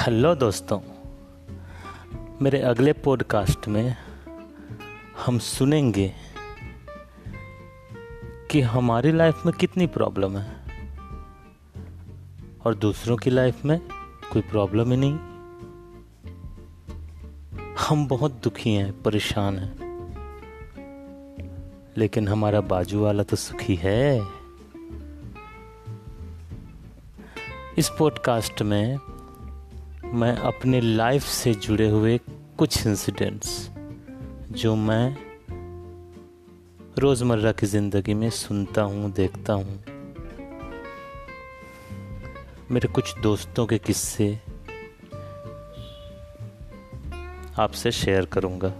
Hello दोस्तों, मेरे अगले पॉडकास्ट में हम सुनेंगे कि हमारी लाइफ में कितनी प्रॉब्लम है और दूसरों की लाइफ में कोई प्रॉब्लम ही नहीं। हम बहुत दुखी हैं, परेशान हैं, लेकिन हमारा बाजू वाला तो सुखी है। इस पॉडकास्ट में मैं अपने लाइफ से जुड़े हुए कुछ इंसिडेंट्स जो मैं रोज़मर्रा की ज़िंदगी में सुनता हूँ, देखता हूँ। मेरे कुछ दोस्तों के किस्से आपसे शेयर करूँगा।